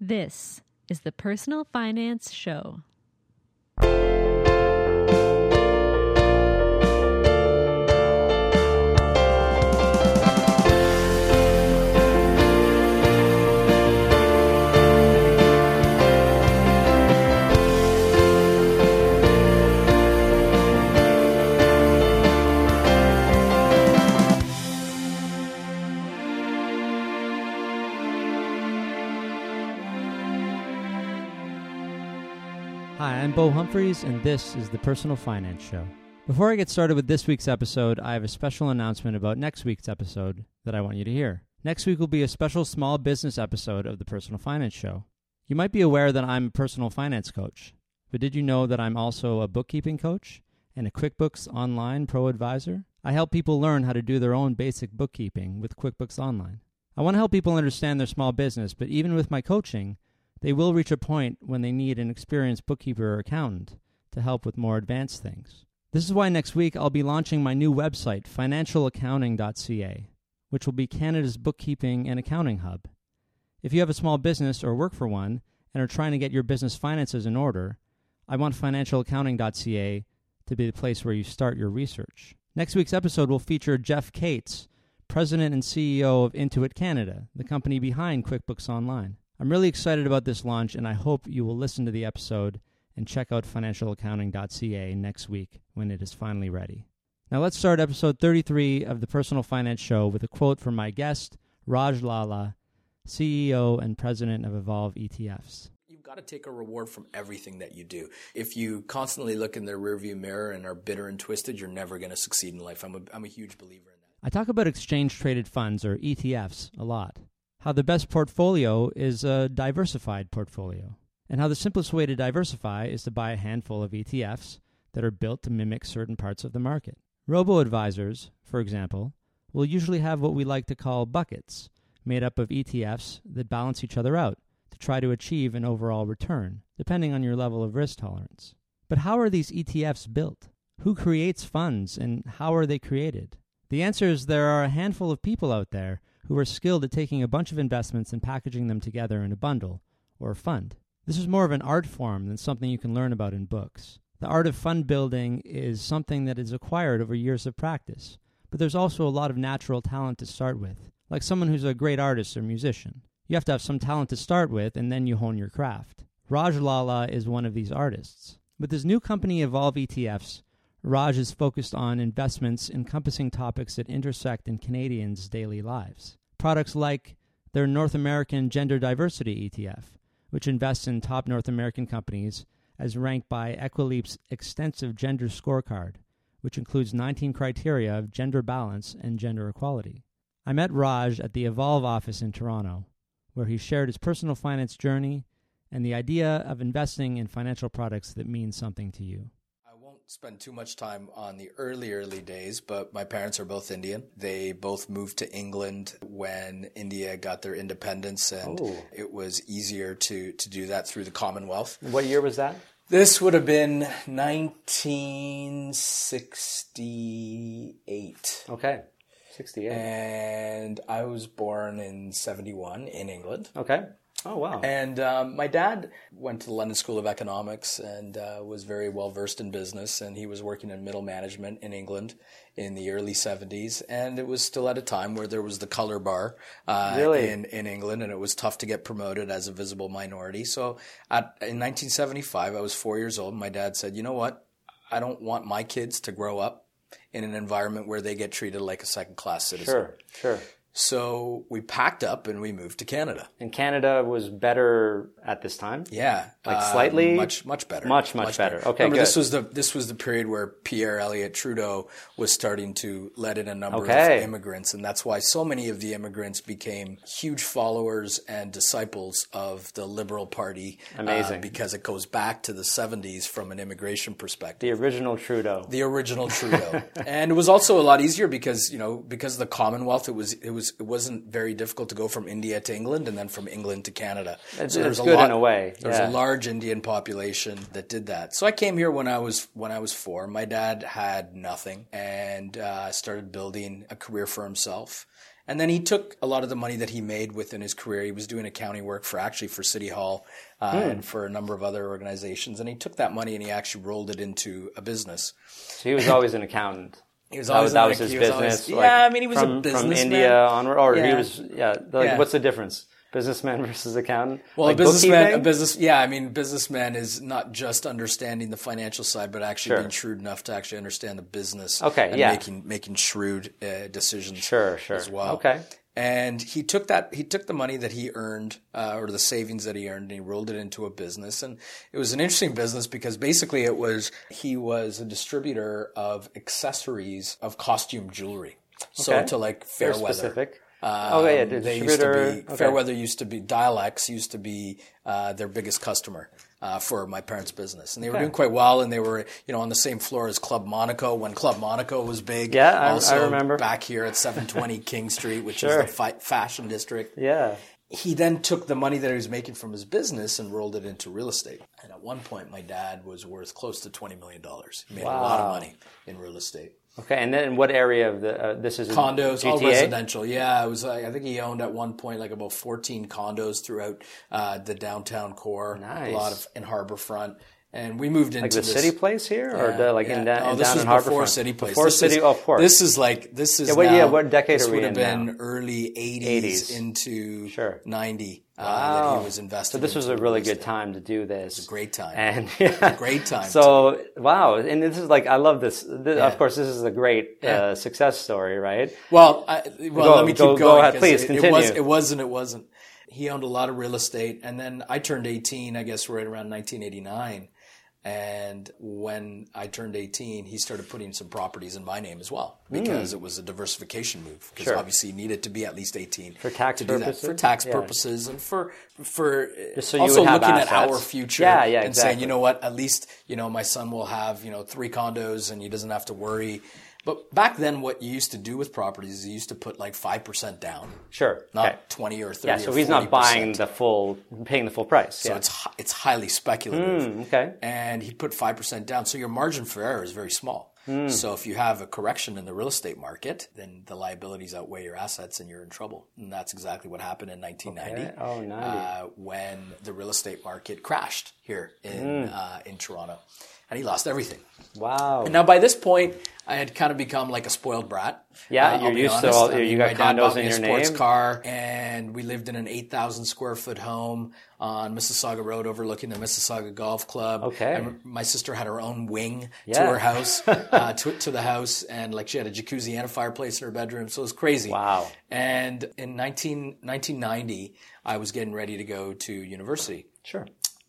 This is the Personal Finance Show. I'm Bo Humphreys, and this is the Personal Finance Show. Before I get started with this week's episode, I have a special announcement about next week's episode that I want you to hear. Next week will be a special small business episode of the Personal Finance Show. You might be aware that I'm a personal finance coach, but did you know that I'm also a bookkeeping coach and a QuickBooks Online Pro Advisor? I help people learn how to do their own basic bookkeeping with QuickBooks Online. I want to help people understand their small business, but even with my coaching, they will reach a point when they need an experienced bookkeeper or accountant to help with more advanced things. This is why next week I'll be launching my new website, financialaccounting.ca, which will be Canada's bookkeeping and accounting hub. If you have a small business or work for one and are trying to get your business finances in order, I want financialaccounting.ca to be the place where you start your research. Next week's episode will feature Jeff Cates, President and CEO of Intuit Canada, the company behind QuickBooks Online. I'm really excited about this launch, and I hope you will listen to the episode and check out financialaccounting.ca next week when it is finally ready. Now, let's start episode 33 of the Personal Finance Show with a quote from my guest, Raj Lala, CEO and president of Evolve ETFs. You've got to take a reward from everything that you do. If you constantly look in the rearview mirror and are bitter and twisted, you're never going to succeed in life. I'm a, I'm a huge believer in that. I talk about exchange traded funds, or ETFs, a lot. How the best portfolio is a diversified portfolio, and how the simplest way to diversify is to buy a handful of ETFs that are built to mimic certain parts of the market. Robo advisors, for example, will usually have what we like to call buckets, made up of ETFs that balance each other out to try to achieve an overall return, depending on your level of risk tolerance. But how are these ETFs built? Who creates funds and how are they created? The answer is there are a handful of people out there who are skilled at taking a bunch of investments and packaging them together in a bundle or fund. This is more of an art form than something you can learn about in books. The art of fund building is something that is acquired over years of practice, but there's also a lot of natural talent to start with, like someone who's a great artist or musician. You have to have some talent to start with, and then you hone your craft. Raj Lala is one of these artists. With his new company, Evolve ETFs, Raj is focused on investments encompassing topics that intersect in Canadians' daily lives. Products like their North American Gender Diversity ETF, which invests in top North American companies as ranked by Equileap's extensive gender scorecard, which includes 19 criteria of gender balance and gender equality. I met Raj at the Evolve office in Toronto, where he shared his personal finance journey and the idea of investing in financial products that mean something to you. Spend too much time on the early, early days, but my parents are both Indian. They both moved to England when India got their independence, and Oh. it was easier to, to do that through the Commonwealth. What year was that? This would have been 1968. Okay. 68. And I was born in 71 in England. okay. Oh, wow. And um, my dad went to the London School of Economics and uh, was very well versed in business. And he was working in middle management in England in the early 70s. And it was still at a time where there was the color bar uh, Really? in, in England, and it was tough to get promoted as a visible minority. So at, in 1975, I was four years old. My dad said, You know what? I don't want my kids to grow up in an environment where they get treated like a second class citizen. sure, sure. So we packed up and we moved to Canada. And Canada was better at this time? Yeah, Like uh, slightly? much much better, Much, much better. Okay, Remember, this was the this was the period where Pierre Elliott Trudeau was starting to let in a number Okay. of immigrants, and that's why so many of the immigrants became huge followers and disciples of the Liberal Party. uh, Amazing. because it goes back to the '70s from an immigration perspective The original Trudeau. the original Trudeau. and it was also a lot easier because you know because of the Commonwealth, it was it was it wasn't very difficult to go from India to England and then from England to Canada. It's- there it's good in a way, There was a large Indian population that did that. So I came here when I was when I was four. My dad had nothing and uh, started building a career for himself. And then he took a lot of the money that he made within his career. He was doing accounting work for actually for City Hall uh, Hmm. and for a number of other organizations. And he took that money and he actually rolled it into a business. So he was always an accountant. He was That always that an- was his he was business. always- like, yeah, I mean, he was from, a from businessman. India onward, or he was yeah. Like, Yeah. what's the difference? Businessman versus accountant. Well, like a businessman, a business, yeah, I mean, businessman is not just understanding the financial side, but actually Sure. being shrewd enough to actually understand the business. Okay, and yeah. making making shrewd uh, decisions. Sure, sure. As well. Okay. And he took that he took the money that he earned uh, or the savings that he earned and he rolled it into a business and it was an interesting business because basically it was he was a distributor of accessories of costume jewelry. So Okay. to like Very Fairweather. specific. Um, Oh, yeah, the they used to be okay. Fairweather used to be Dylex used to be uh, their biggest customer uh, for my parents' business, and they were doing quite well. And they were you know on the same floor as Club Monaco when Club Monaco was big. Yeah, I- I also remember. back here at 720 King Street, which Sure. is the fi- fashion district. Yeah. He then took the money that he was making from his business and rolled it into real estate. And at one point, my dad was worth close to 20 million dollars. He made a lot of money in real estate Okay, and then what area of the uh, this is condos, all residential. Yeah, it was. Like, I think he owned at one point like about fourteen condos throughout uh, the downtown core. Nice. A lot of in Harborfront, and we moved into Like the this, city place here, or Yeah, the, like yeah. in, da- no, in this down was in before Harborfront? City Place. Before this City, is, of course. This is like this is Yeah, what- now, yeah, what decade this would have been early 80s, 80s. into Sure. 90 uh, Wow. that he was invested. So this was a really good time to do this. It was a Great time. And yeah. Great time. So wow, and this is like I love this. This- Yeah. Of course, this is a great Yeah. uh, success story, right? Well, I, well, Go- let me keep go- going. go ahead, please, it, It was, continue. it wasn't. it wasn't. He owned a lot of real estate, and then I turned 18, I guess, right around 1989. And when I turned 18, he started putting some properties in my name as well because it was a diversification move. Because Hmm. Sure. obviously, you needed to be at least 18 For tax to do that purposes? for tax Yeah. purposes and for for so also looking at our future. Yeah, yeah, and saying, you know what, at least you know my son will have you know three condos and he doesn't have to worry. But back then, what you used to do with properties is you used to put like five percent down, Sure. not okay. twenty or thirty. Yeah. So he's not 40%. buying the full, paying the full price. So yeah. it's it's highly speculative. Hmm, okay. And he put five percent down, so your margin for error is very small. Hmm. So if you have a correction in the real estate market, then the liabilities outweigh your assets, and you're in trouble. And that's exactly what happened in 1990. Okay. Oh, 90. Uh, when the real estate market crashed here in Hmm. uh, in Toronto, and he lost everything. wow. Now, by this point, I had kind of become like a spoiled brat. Yeah, Uh, I'll you're be used to honest. all- I you mean, got my dad condos bought me in a your sports name. car, and we lived in an 8,000 square foot home on Mississauga Road overlooking the Mississauga Golf Club. Okay. And my sister had her own wing to her house, uh, to, to the house, and like she had a jacuzzi and a fireplace in her bedroom, so it was crazy. Wow. And in 19, 1990, I was getting ready to go to university. Sure.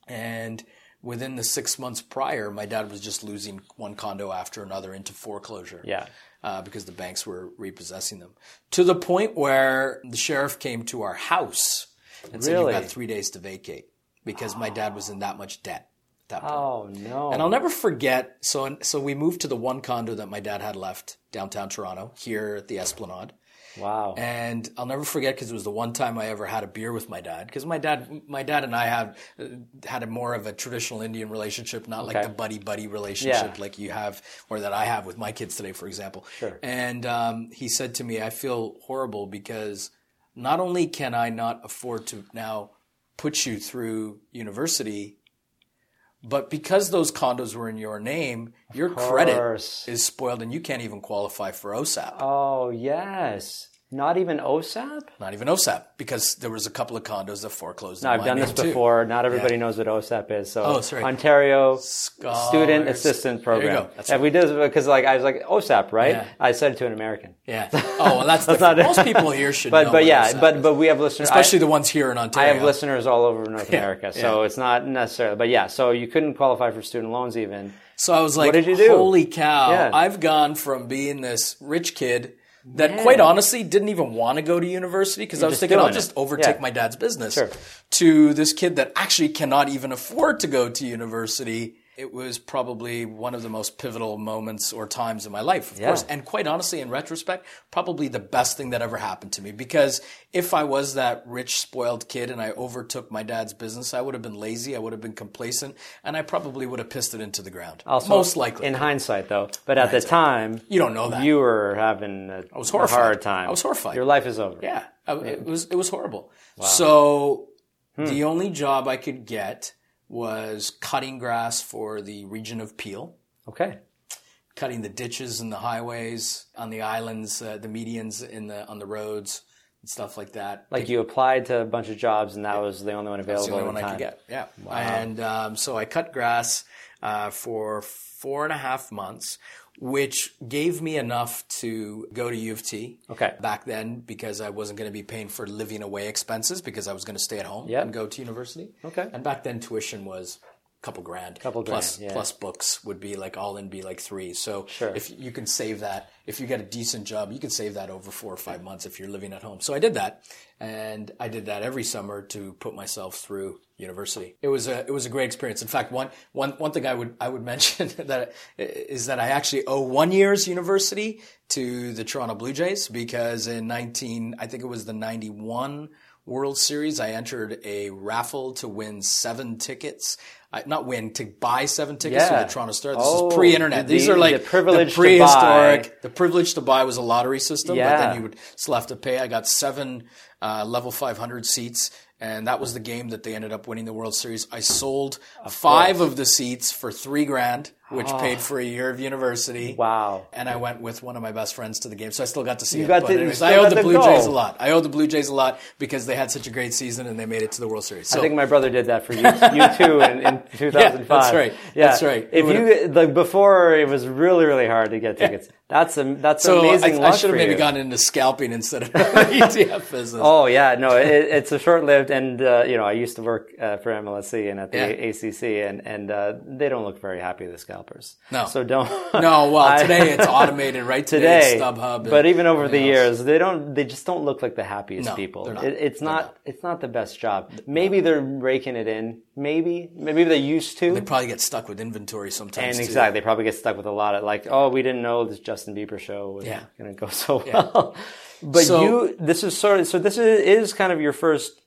And within the six months prior, my dad was just losing one condo after another into foreclosure. Yeah. Uh, because the banks were repossessing them. To the point where the sheriff came to our house and said, You've got three days to vacate because my dad was in that much debt at that point. Oh no. And I'll never forget. So, so we moved to the one condo that my dad had left downtown Toronto, here at the Esplanade. Wow. And I'll never forget because it was the one time I ever had a beer with my dad. Because my dad, my dad and I had uh, had a more of a traditional Indian relationship, not like Okay. the buddy buddy relationship Yeah. like you have or that I have with my kids today, for example. Sure. And um, he said to me, "I feel horrible because not only can I not afford to now put you through university." But because those condos were in your name, your credit is spoiled and you can't even qualify for OSAP. oh yes. Not even OSAP. Not even OSAP, because there was a couple of condos that foreclosed. No, I've done this too. before. Not everybody Yeah. knows what OSAP is. So Oh, sorry. Ontario Scholars. Student Assistant There you Program. go. That's yeah, right. we did because like I was like OSAP, right? Yeah. I said it to an American. Yeah. Oh, well, that's, That's not- Most people here should But know but yeah, OSAP but is. but we have listeners. especially I, the ones here in Ontario. I have listeners all over North America, so yeah. it's not necessarily. But yeah, so you couldn't qualify for student loans even. So I was like, did you do? holy cow! Yeah. I've gone from being this rich kid that, quite honestly, didn't even want to go to university because I was thinking I'll just it. overtake Yeah. my dad's business. Sure. To this kid that actually cannot even afford to go to university. It was probably one of the most pivotal moments or times in my life, of Yeah. course. And quite honestly, in retrospect, probably the best thing that ever happened to me. Because if I was that rich, spoiled kid and I overtook my dad's business, I would have been lazy, I would have been complacent, and I probably would have pissed it into the ground. Also, Most likely. in hindsight, though. But at the time, You don't know that. You were having a, was a horrified. hard time. I was horrified. Your life is over. Yeah, I- it was it was horrible. So Hmm. the only job I could get was cutting grass for the region of Peel, Okay. cutting the ditches and the highways on the islands, uh, the medians in the on the roads and stuff like that. Like you applied to a bunch of jobs, and that was the only one available That's the only one the I could get. Yeah. Wow. And um, so I cut grass uh, for four and a half months, which gave me enough to go to U of T. Okay. Back then, because I wasn't going to be paying for living away expenses because I was going to stay at home Yep. and go to university. Okay. And back then, tuition was a couple grand. Couple plus, grand, yeah. plus books would be like all in be like three. So Sure. if you can save that, if you get a decent job, you can save that over four or five months if you're living at home. So I did that, and I did that every summer to put myself through university. It was a it was a great experience. In fact, one one one thing I would I would mention that is that I actually owe one year's university to the Toronto Blue Jays because in 19 I think it was the 91 World Series I entered a raffle to win seven tickets. I, not win to buy seven tickets Yeah. to the Toronto Star. This Oh, is pre-internet. the- These are like the to prehistoric. The privilege to buy was a lottery system, but Yeah. then you would still have to pay. I got seven uh, level 500 seats, and that was the game that they ended up winning the World Series. I sold five of the seats for three grand, which ah. paid for a year of university. Oh. Wow. And I went with one of my best friends to the game, so I still got to see You it. got but to- anyways, I owe the Blue go. Jays a lot. I owe the Blue Jays a lot because they had such a great season and they made it to the World Series. So I think my brother did that for you, you too in, in 2005. that's right. Yeah. That's right. If you like before, it was really really hard to get tickets. That's a that's so amazing. I, I should have maybe you. gotten into scalping instead of ETF business. Oh yeah, no, it, it's a short lived, and uh, you know I used to work uh, for MLSE and at the Yeah. ACC, and and uh, they don't look very happy the scalpers. No. so don't. No, well, I- today it's automated, right? today, it's StubHub. and but even over the else. years, they don't. They just don't look like the happiest No, people. not. It, it's not. not. It's not the best job. Maybe they're raking it in. Maybe. Maybe they used to. they probably get stuck with inventory sometimes. and too. exactly, they probably get stuck with a lot of like, oh, we didn't know this Justin Bieber show was Yeah. going to go so well. but So- you, this is sort of, so this is, is kind of your first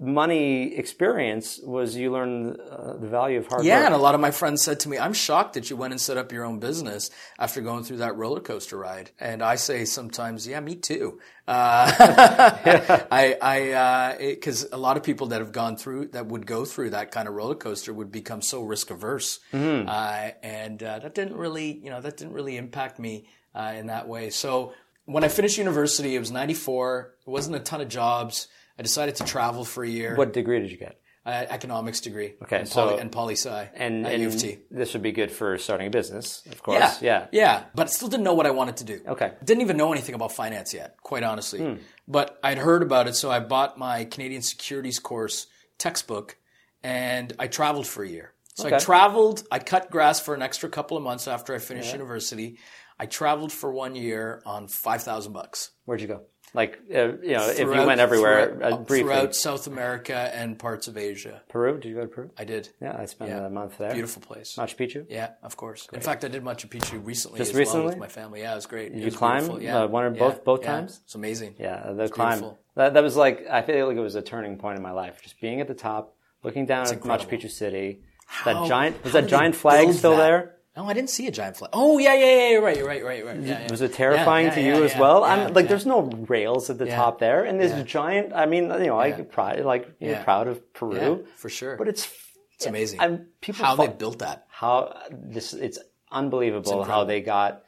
money experience. Was you learned uh, the value of hard Yeah, work? and a lot of my friends said to me, "I'm shocked that you went and set up your own business after going through that roller coaster ride." And I say sometimes, "Yeah, me too." Uh, I, I, because a lot of people that have gone through that would go through that kind of roller coaster would become so risk averse, Mm-hmm. uh, and uh, that didn't really, you know, that didn't really impact me uh, in that way. So when I finished university, it was '94. It wasn't a ton of jobs. I decided to travel for a year. What degree did you get? Uh, economics degree. Okay, and so- poly, and poli sci And, and U of T. this would be good for starting a business, of course. Yeah, Yeah. yeah. But still didn't know what I wanted to do. Okay. Hmm. Didn't even know anything about finance yet, quite honestly. But I'd heard about it, so I bought my Canadian Securities course textbook, and I traveled for a year. So I traveled. I cut grass for an extra couple of months after I finished university. I traveled for one year on five thousand bucks. Where'd you go? Like, uh, you know, if you went everywhere, throughout, uh, briefly. throughout South America and parts of Asia. Peru? Did you go to Peru? I did. Yeah, I spent Yeah. a month there. Beautiful place. Machu Picchu? Yeah, of course. In fact, I did Machu Picchu recently Just as well recently? with my family. Yeah, it was great. Did you climb, uh, one or both- both times? It's amazing. Yeah, the climb. beautiful. That, that was like I feel like it was a turning point in my life. Just being at the top, looking down at incredible. Machu Picchu City. How- that giant was that giant flag still that? there? No, I didn't see a giant flag. Oh, yeah, yeah, yeah. You're right. You're right. Right. Right. Yeah, yeah. Was it terrifying Yeah, to you as well? I'm like, there's no rails at the top there, and Yeah. giant. I mean, you know, I pride, like you're proud of Peru, Yeah, for sure. but it's it's amazing. I'm people how fall- they built that. how this it's unbelievable how they got,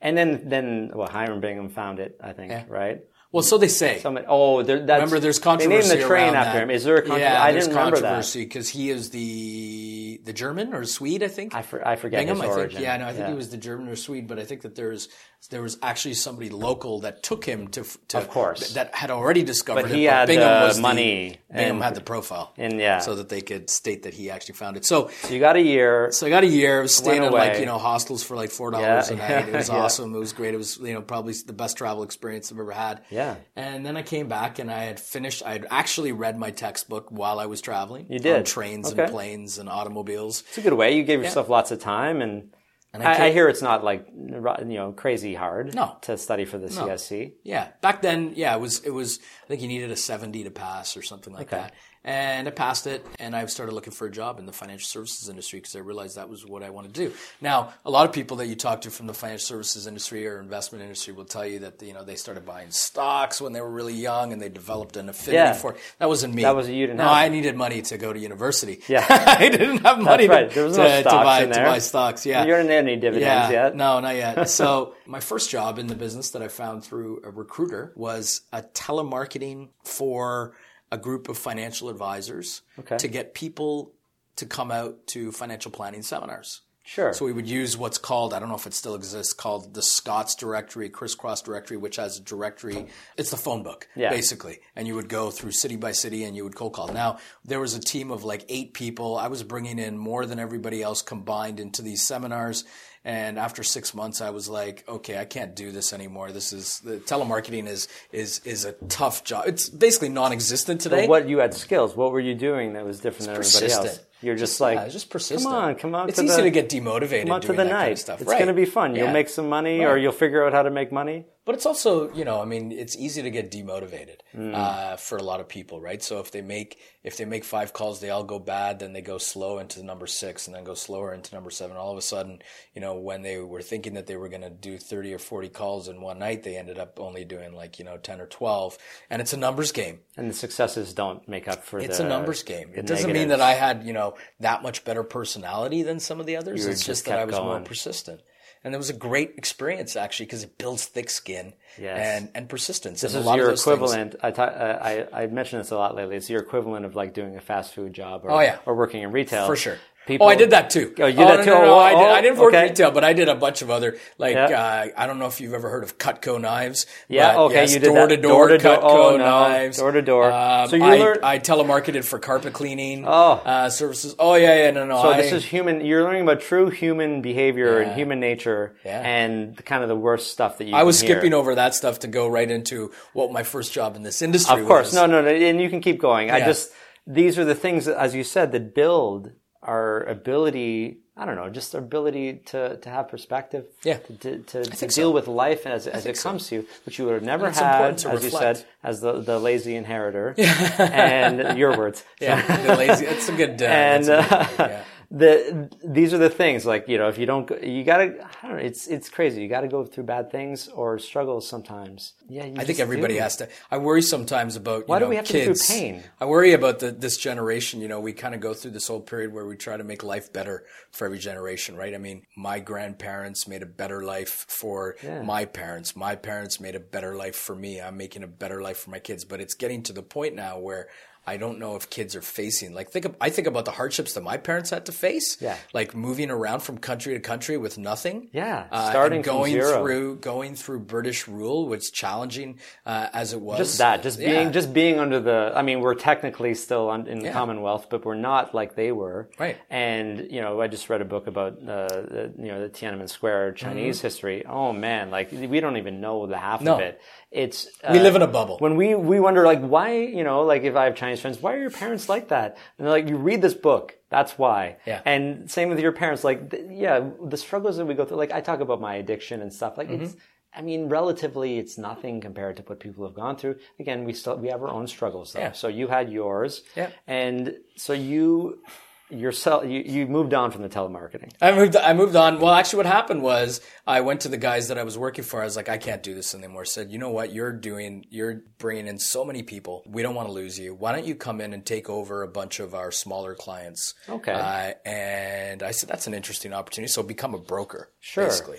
and then then well Hiram Bingham found it, I think, right? Well, so they say. Somebody, oh, there, that's, remember, there's They controversy named the train after that. him. Is there a controversy? Yeah, I didn't remember that. controversy because he is the the German or Swede, I think. I, for, I forget Bingham, his I think. origin. Yeah, no, I think he was the German or Swede, but I think that there's there was actually somebody local that took him to, to Of course. that had already discovered But it. he had Bingham uh, the was money Bingham and- had the profile, and yeah. so that they could state that he actually found it. So, So you got a year. so I got a year. Was staying in like you know hostels for like four dollars Yeah, a night. It was yeah. awesome. It was great. It was you know probably the best travel experience I've ever had. Yeah. And then I came back and I had finished. I had actually read my textbook while I was traveling. You did? on trains Okay. and planes and automobiles. It's a good way. You gave yourself lots of time, and, And I, I, came- hear it's not like you know crazy hard No. to study for the CSC. Yeah, back then, yeah, it was. It was. I think you needed a seventy to pass or something like Okay. that. And I passed it, and I started looking for a job in the financial services industry because I realized that was what I wanted to do. Now, a lot of people that you talk to from the financial services industry or investment industry will tell you that you know they started buying stocks when they were really young and they developed an affinity Yeah. for it. That wasn't me. That was- you didn't No, I needed money to go to university. Yeah. I didn't have money right. to, There was to, no to stocks buy to buy stocks. Yeah, You didn't have any dividends yeah, yet. No, not yet. So my first job in the business that I found through a recruiter was a telemarketing for a group of financial advisors Okay. to get people to come out to financial planning seminars. Sure. So we would use what's called, I don't know if it still exists, called the Scott's directory, crisscross directory, which has a directory. It's the phone book, Yeah. basically. And you would go through city by city and you would cold call. Now, there was a team of like eight people. I was bringing in more than everybody else combined into these seminars. And after six months, I was like, okay, I can't do this anymore. This is the telemarketing is is is a tough job. It's basically non-existent today. But what you had skills? What were you doing that was different than everybody else? You're just like, Yeah, just persistent. Come on, come on. It's to easy the, to get demotivated. come on to doing the that night. kind of stuff. It's Right. going to be fun. You'll Yeah. make some money, or you'll figure out how to make money. But it's also, you know, I mean, it's easy to get demotivated Mm. uh, for a lot of people, right? So if they make if they make five calls, they all go bad, then they go slow into number six, and then go slower into number seven. All of a sudden, you know, when they were thinking that they were going to do thirty or forty calls in one night, they ended up only doing like you know ten or twelve, and it's a numbers game. And the successes don't make up for It's the. a numbers game. It doesn't mean that I had, you know, that much better personality than some of the others. It's just just that I was more persistent. And it was a great experience actually because it builds thick skin Yes. and, and persistence. This and is lot your those things- equivalent. I, ta- I I mentioned this a lot lately. It's your equivalent of like doing a fast food job, or Oh, yeah. or working in retail For sure. People, oh, I did that too. Oh, you did oh, that no, too? No, no, Oh, I, did, I didn't work okay. retail, but I did a bunch of other, like, Yeah. uh, I don't know if you've ever heard of Cutco knives. Yeah, but okay, yes, you did door that. to door Door to door- Cutco oh, knives. door to door. Um, So you I, learn- I telemarketed for carpet cleaning Oh. uh, services. Oh, yeah, yeah, no, no. So I, this is human. You're learning about true human behavior and human nature, Yeah. and kind of the worst stuff that you. I was hear. skipping over that stuff to go right into what my first job in this industry was. Of course, was. no, no, no, and you can keep going. I just these are the things as you said, that build our ability. I don't know, just our ability to, to have perspective. Yeah. To, to, to, deal so. with life as, as it so. comes to you, which you would have never had, as to you said, as the, the lazy inheritor. and your words. Yeah, the lazy. It's a good. Uh, and that's a uh, good- yeah. The these are the things like you know if you don't you gotta I don't know it's it's crazy you gotta go through bad things or struggles sometimes yeah you I think everybody has to. I worry sometimes about you Why do know, we have to go through kids. pain? I worry about the, this generation. You know, we kind of go through this whole period where we try to make life better for every generation, right? I mean, my grandparents made a better life for my parents. My parents made a better life for me. I'm making a better life for my kids. But it's getting to the point now where I don't know if kids are facing like think of, I think about the hardships that my parents had to face. Yeah. like moving around from country to country with nothing. Yeah, uh, starting from going through going through British rule, which challenging uh, as it was. just that just Yeah. being just being under the i mean we're technically still on, in the Yeah. commonwealth but we're not like they were Right. and you know i just read a book about uh, the, you know the tiananmen square chinese history oh man like we don't even know the half Mm-hmm. No. of it it's uh, We live in a bubble. when we we wonder like why you know like if i have chinese friends why are your parents like that and they're like you read this book that's why Yeah. and same with your parents like th- yeah the struggles that we go through like i talk about my addiction and stuff like it's Mm-hmm. I mean, relatively, it's nothing compared to what people have gone through. Again, we still we have our own struggles, though. Yeah. So you had yours, Yeah. and so you yourself you, you moved on from the telemarketing. I moved. I moved on. Well, actually, what happened was I went to the guys that I was working for. I was like, I can't do this anymore. Said, you know what? You're doing. You're bringing in so many people. We don't want to lose you. Why don't you come in and take over a bunch of our smaller clients? Okay. Uh, and I said that's an interesting opportunity. So become a broker, Sure. basically.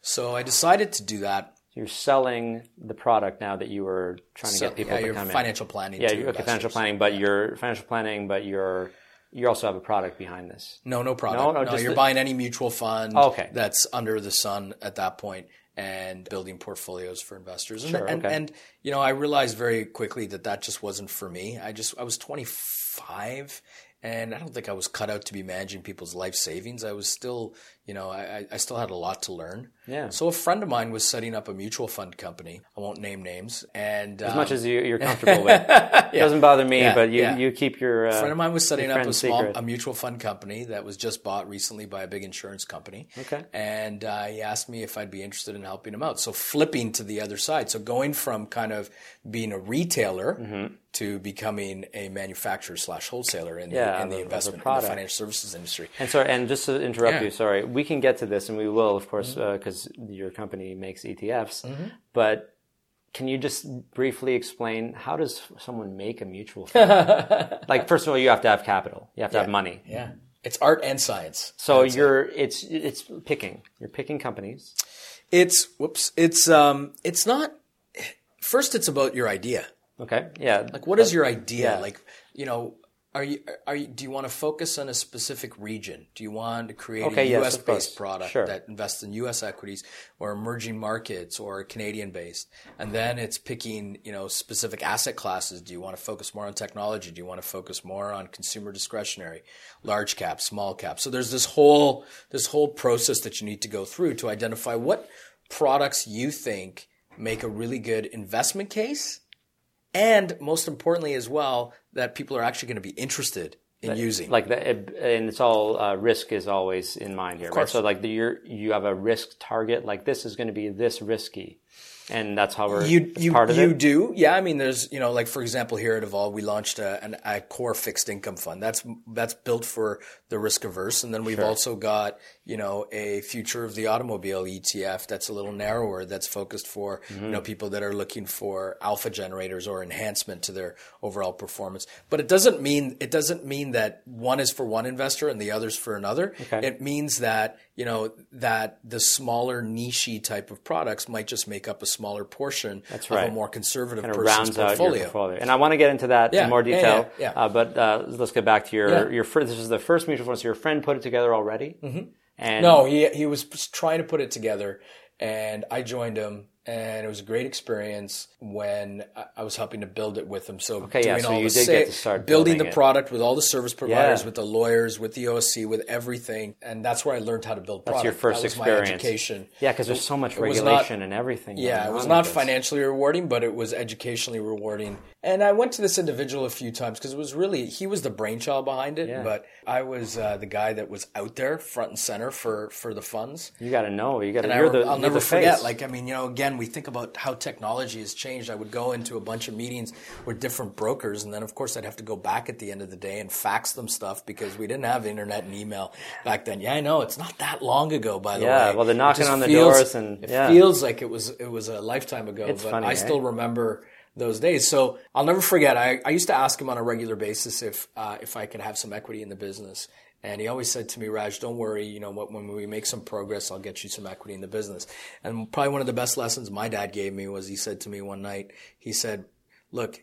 So I decided to do that. You're selling the product now that you were trying to So, get people yeah, to your come financial planning. Yeah, to you okay, financial planning, but you're financial planning, but you're you also have a product behind this. No, no product. No, No, no, just you're the- buying any mutual fund oh, Okay. that's under the sun at that point and building portfolios for investors. And, Sure, and, and, you know, I realized very quickly that that just wasn't for me. I just, I was 25 and I don't think I was cut out to be managing people's life savings. I was still, you know, I, I still had a lot to learn. Yeah. So a friend of mine was setting up a mutual fund company. I won't name names, and as much as you, you're comfortable with. It doesn't bother me, Yeah, but you, yeah. you keep your. Uh, a friend of mine was setting up a small secret. a mutual fund company that was just bought recently by a big insurance company. Okay. And uh, he asked me if I'd be interested in helping him out. So flipping to the other side, so going from kind of being a retailer Mm-hmm. to becoming a manufacturer slash wholesaler in Yeah, the, in the a investment in the financial services industry. And sorry, and just to interrupt Yeah. you, sorry, we can get to this, and we will, of course, Mm-hmm. because your company makes ETFs. But can you just briefly explain how does someone make a mutual fund? like, first of all, you have to have capital, you have to have money. Yeah. It's art and science. So you're it's it's picking. You're picking companies. It's whoops. It's um. It's not. First, it's about your idea. Okay. Yeah. Like, what is your idea? yeah. Like, you know, are you are you? Do you want to focus on a specific region? Do you want to create Okay, a U.S. course. based product Sure. that invests in U.S. equities, or emerging markets, or Canadian based? And then it's picking, you know, specific asset classes. Do you want to focus more on technology? Do you want to focus more on consumer discretionary, large cap, small cap? So there's this whole this whole process that you need to go through to identify what products you think make a really good investment case and most importantly as well that people are actually going to be interested in using like the and it's all uh, risk is always in mind here, right? course. So like the you're, you have a risk target, like this is going to be this risky, and that's how we're you you, part of it. you it. do yeah i mean there's you know like for example here at evolve we launched a, an, a core fixed income fund that's that's built for the risk averse and then we've also got you know a future of the automobile etf that's a little narrower that's focused for Mm-hmm. you know people that are looking for alpha generators or enhancement to their overall performance but it doesn't mean it doesn't mean that one is for one investor and the other's for another Okay. it means that you know that the smaller nichey type of products might just make up a smaller portion of right. a more conservative Kind of person's rounds out your portfolio. portfolio, and I want to get into that Yeah, in more detail. yeah, yeah. Uh, but uh, let's get back to your your first, this is the first mutual So your friend put it together already, mm-hmm. and No, he he was trying to put it together, and I joined him, and it was a great experience when I- was helping to build it with them. So Okay, yeah, so all you the did sa- get to start building building the it. product with all the service providers, Yeah. with the lawyers, with the OSC, with everything, and that's where I learned how to build that's your first that experience. My education. Yeah, because there's so much was regulation not- and everything. Yeah, it was not financially rewarding, but it was educationally rewarding. And I went to this individual a few times because it was really he was the brainchild behind it, Yeah. but I was uh, the guy that was out there front and center for for the funds. You got to know. You got to. And I, You're the. I'll never forget. face. Like I mean, you know, again, we think about how technology has changed. I would go into a bunch of meetings with different brokers, and then of course I'd have to go back at the end of the day and fax them stuff because we didn't have internet and email back then. Yeah, I know it's not that long ago, by the way. Yeah, way. well, they're knocking on the feels- doors and- it yeah. feels like it was it was a lifetime ago. It's but funny, I eh? still remember those days. So I'll never forget. I, I used to ask him on a regular basis if uh, if I could have some equity in the business. And he always said to me, Raj, don't worry. You know, what, when we make some progress, I'll get you some equity in the business. And probably one of the best lessons my dad gave me was he said to me one night, he said, look,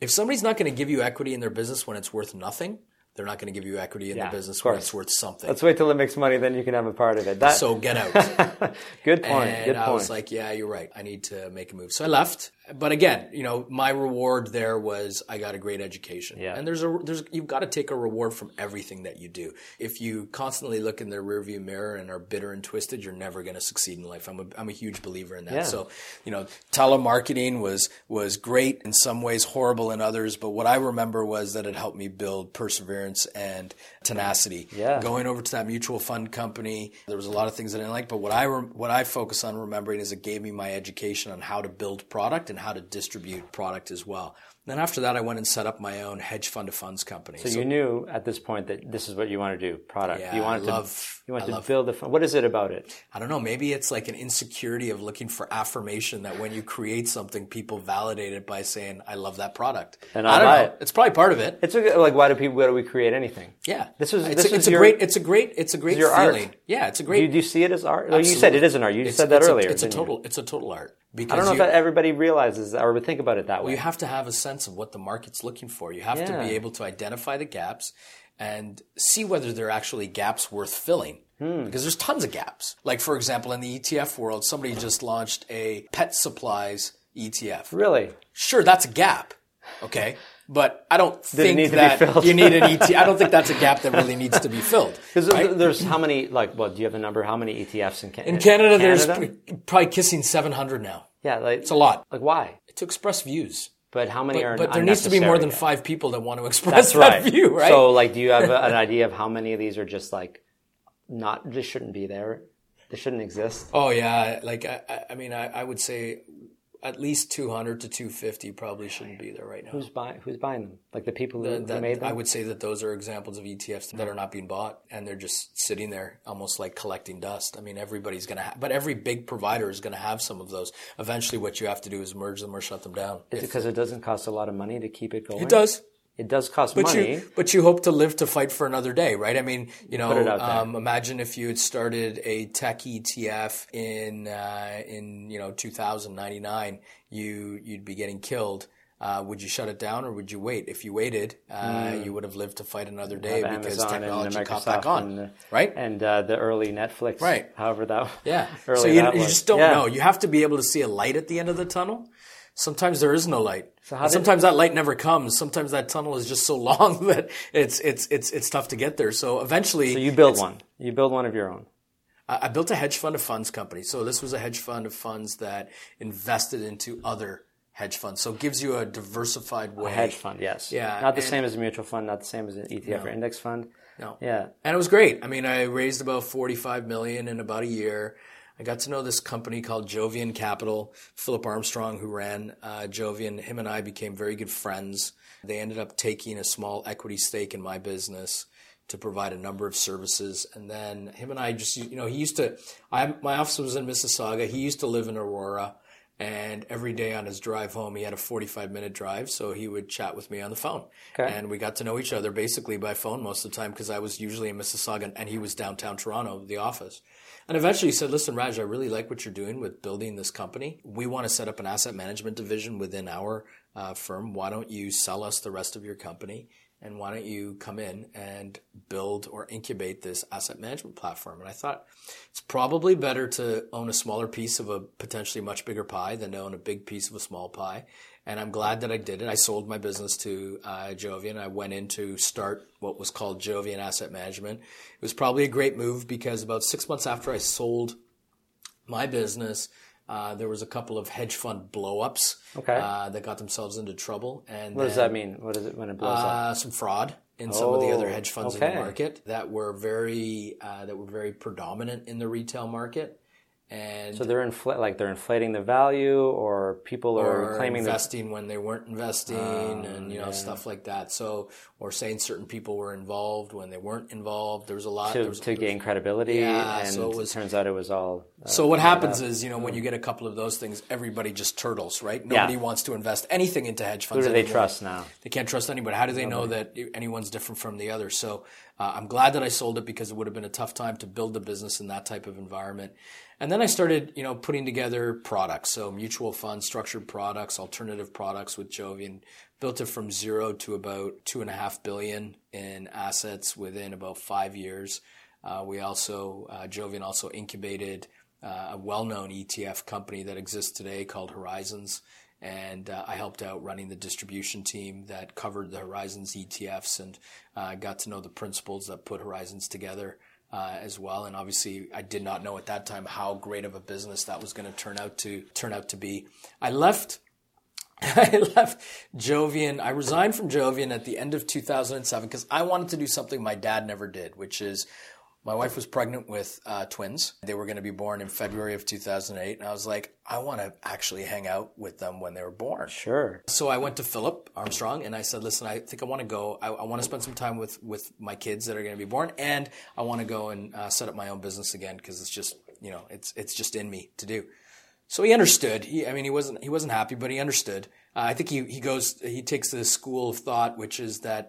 if somebody's not going to give you equity in their business when it's worth nothing, they're not going to give you equity in Yeah, their business when it's worth something. Let's wait till it makes money, then you can have a part of it. That, so get out. good point. And good I point. was like, yeah, you're right. I need to make a move. So I left. But again, you know, my reward there was I got a great education. Yeah. And there's a there's you've got to take a reward from everything that you do. If you constantly look in the rearview mirror and are bitter and twisted, you're never going to succeed in life. I'm a I'm a huge believer in that. Yeah. So, you know, telemarketing was was great in some ways, horrible in others, but what I remember was that it helped me build perseverance and tenacity. Yeah. Going over to that mutual fund company, there was a lot of things that I didn't like, but what I rem- what I focus on remembering is it gave me my education on how to build product and how to distribute product as well. Then after that, I went and set up my own hedge fund of funds company. So you knew at this point that this is what you want to do, product. Yeah, you want I to love- you want I to build. What is it about it? I don't know. Maybe it's like an insecurity of looking for affirmation that when you create something, people validate it by saying, "I love that product." And I I'll don't buy know. it. It's probably part of it. It's a, like why do people why do we create anything? Yeah, This is- it's this a, is it's a great it's a great it's a great your art. feeling. Yeah, it's a Do great. you, do you see it as art? Well, you said it is an art. You It's- said that it's a- earlier. it's a didn't you? total it's a total art. Because I don't know you, if that everybody realizes or would think about it that way. you have to have a sense of what the market's looking for. You have to be able to identify the gaps and see whether there are actually gaps worth filling. Hmm. Because there's tons of gaps. Like for example, in the ETF world, somebody just launched a pet supplies ETF. really? Sure, that's a gap. Okay. but I don't think need to be that you need an ET. I don't think that's a gap that really needs to be filled. Because right? there's how many? Like, what do you have a number? How many ETFs in, Ca- In Canada, there's Canada? p- probably kissing 700 now. yeah, like It's a lot. Like why? To express views. But how many are? But there needs to be more than five people that want to express That's right. that view, right? So, like, do you have a- an idea of how many of these are just like not just shouldn't be there? They shouldn't exist. oh yeah, like I, I- I mean, I, I would say at least 200 to 250 probably shouldn't be there right now. Who's buying? Who's buying them? Like the people who, who That- made them. I would say that those are examples of ETFs that are not being bought and they're just sitting there almost like collecting dust. I mean, everybody's going to have, but every big provider is going to have some of those. Eventually, what you have to do is merge them or shut them down. Is it because it doesn't cost a lot of money to keep it going? It does. It does cost But money. you, but you hope to live to fight for another day, right? I mean, you know, Put it out there. um, imagine if you had started a tech ETF in uh, in you know 2099, you you'd be getting killed. Uh, would you shut it down or would you wait? If you waited, uh, you would have lived to fight another day Have because Amazon technology caught back on, and, right? And uh, the early Netflix, Right. However that, Yeah. early so you, you just don't Yeah. know. You have to be able to see a light at the end of the tunnel. Sometimes there is no light. did- sometimes that light never comes. Sometimes that tunnel is just so long that it's it's it's it's tough to get there. So eventually, So you build one. You build one of your own. I I built a hedge fund of funds company. So this was a hedge fund of funds that invested into other hedge funds. So it gives you a diversified way. Hedge fund, yes. Yeah, Not the and- same as a mutual fund. Not the same as an ETF or index fund. No. Yeah. And it was great. I mean, I raised about 45 million in about a year. I got to know this company called Jovian Capital. Philip Armstrong, who ran uh, Jovian, him and I became very good friends. They ended up taking a small equity stake in my business to provide a number of services. And then him and I just, you know, he used to, I, my office was in Mississauga. He used to live in Aurora. And every day on his drive home, he had a 45 minute drive. So he would chat with me on the phone. Okay. And we got to know each other basically by phone most of the time because I was usually in Mississauga and he was downtown Toronto, the office. And eventually he said, listen, Raj, I really like what you're doing with building this company. We want to set up an asset management division within our uh, firm. Why don't you sell us the rest of your company? And why don't you come in and build or incubate this asset management platform? And I thought it's probably better to own a smaller piece of a potentially much bigger pie than to own a big piece of a small pie. And I'm glad that I did it. I sold my business to uh, Jovian. I went in to start what was called Jovian Asset Management. It was probably a great move because about six months after I sold my business, uh, there was a couple of hedge fund blowups Okay. uh, that got themselves into trouble. And What does that mean? What is it when it blows up? uh, some fraud in some of the other Oh, hedge funds in the market that were very uh, that were very predominant in the retail market. And So they're infl- like they're inflating the value, or people are or claiming that investing when they weren't investing and you know stuff like that so or saying certain people were involved when they weren't involved there was a lot there to, was, to gain credibility, Yeah, and so it was- turns out it was all. Uh, so what happens is you know when you get a couple of those things everybody just turtles right nobody wants to invest anything into hedge funds. who do they anymore. trust now? They can't trust anybody. How do they know that anyone's different from the other? So uh, I'm glad that I sold it because it would have been a tough time to build a business in that type of environment. And then I started, you know, putting together products. So mutual funds, structured products, alternative products with Jovian. Built it from zero to about two and a half billion in assets within about five years. Uh, we also, uh, Jovian also incubated uh, a well-known ETF company that exists today called Horizons and uh, I helped out running the distribution team that covered the Horizons ETFs and uh, got to know the principals that put Horizons together uh, as well. And obviously, I did not know at that time how great of a business that was going to turn out to turn out to be. I left. I left Jovian. I resigned from Jovian at the end of 2007 because I wanted to do something my dad never did, which is my wife was pregnant with uh, twins. They were going to be born in February of 2008. And I was like, I want to actually hang out with them when they were born. Sure. So I went to Philip Armstrong and I said, listen, I think I want to go. I, I want to spend some time with, with my kids that are going to be born. And I want to go and uh, set up my own business again because it's just, you know, it's, it's just in me to do. So he understood. He, I mean, he wasn't he wasn't happy, but he understood. Uh, I think he he goes he takes this school of thought, which is that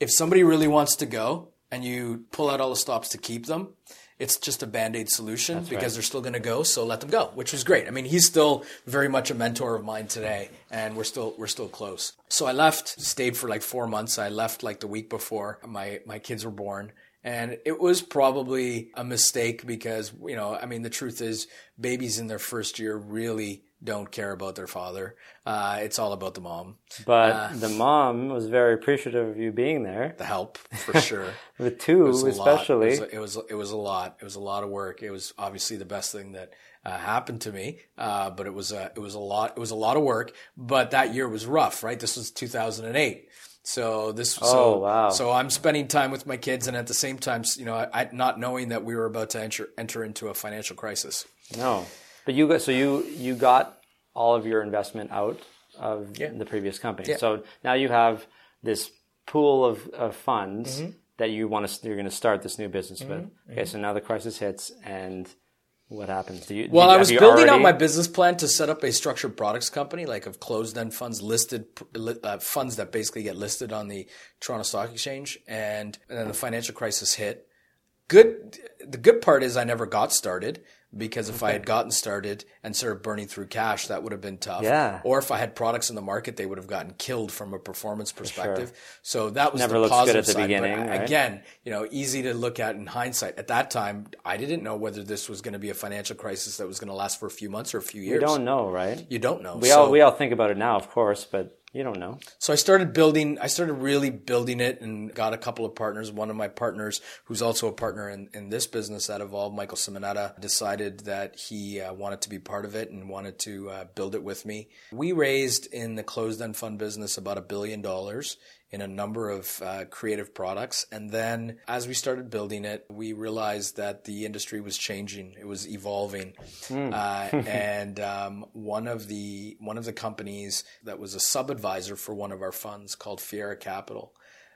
if somebody really wants to go and you pull out all the stops to keep them, it's just a band aid solution because they're still going to go. So let them go, which was great. I mean, he's still very much a mentor of mine today, and we're still we're still close. So I left, stayed for like four months. I left like the week before my my kids were born. And it was probably a mistake because, you know, I mean, the truth is babies in their first year really don't care about their father. Uh, it's all about the mom. But Uh, the mom was very appreciative of you being there. The help, for sure. With two, It was a lot. especially. It was, it was it was a lot. It was a lot of work. It was obviously the best thing that uh, happened to me. Uh, but it was a it was a lot. It was a lot of work. But that year was rough, right? This was 2008. So this. Oh, so, wow. So I'm spending time with my kids, and at the same time, you know, I, I not knowing that we were about to enter enter into a financial crisis. No, but you got so you you got all of your investment out of Yeah. the previous company. Yeah. So now you have this pool of, of funds Mm-hmm. that you want to you're going to start this new business with. Okay, so now the crisis hits, and what happens? Do you? Well, do, I was building out my business plan to set up a structured products company, like of closed-end funds, listed uh, funds that basically get listed on the Toronto Stock Exchange, and, and then the financial crisis hit. Good. The good part is I never got started because if I had gotten started and started burning through cash, that would have been tough. Yeah. Or if I had products in the market, they would have gotten killed from a performance perspective. Sure. So that was Never the looks good positive at the side. But beginning, right? Again, you know, easy to look at in hindsight. At that time, I didn't know whether this was going to be a financial crisis that was going to last for a few months or a few years. You don't know, right? You don't know. We so, all we all think about it now, of course, but you don't know. so I started building. I started really building it, and got a couple of partners. One of my partners, who's also a partner in, in this business that evolved, Michael Simonetta, decided that he uh, wanted to be part of it and wanted to uh, build it with me. We raised in the closed-end fund business about a billion dollars in a number of uh, creative products. And then as we started building it, we realized that the industry was changing. It was evolving. Uh, and um, one of the one of the companies that was a sub advisor for one of our funds called Fiera Capital.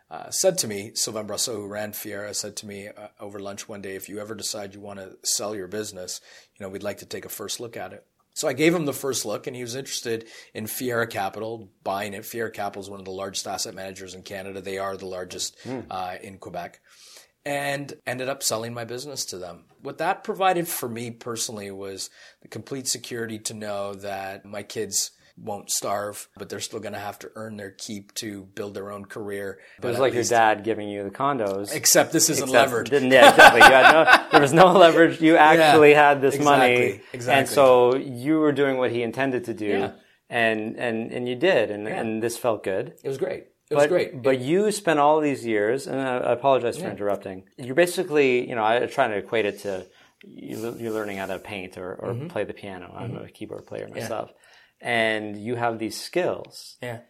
Uh, said to me, Sylvain Brasseau, who ran Fiera, said to me uh, over lunch one day, if you ever decide you want to sell your business, you know, we'd like to take a first look at it. So I gave him the first look, and he was interested in Fiera Capital, buying it. Fiera Capital is one of the largest asset managers in Canada. They are the largest uh, in Quebec, and ended up selling my business to them. What that provided for me personally was the complete security to know that my kids won't starve, but they're still going to have to earn their keep to build their own career. It was like your dad giving you the condos. Except this isn't Except- levered. Didn't, yeah, exactly. No, there was no leverage. You actually had this money, exactly, exactly. and so you were doing what he intended to do, Yeah. and and and you did, and and this felt good. It was great. It was But, great. but you spent all these years, and I apologize for interrupting. You're basically, you know, I try to equate it to you, you're learning how to paint or, or Mm-hmm. play the piano. I'm a keyboard player myself, and you have these skills, yeah.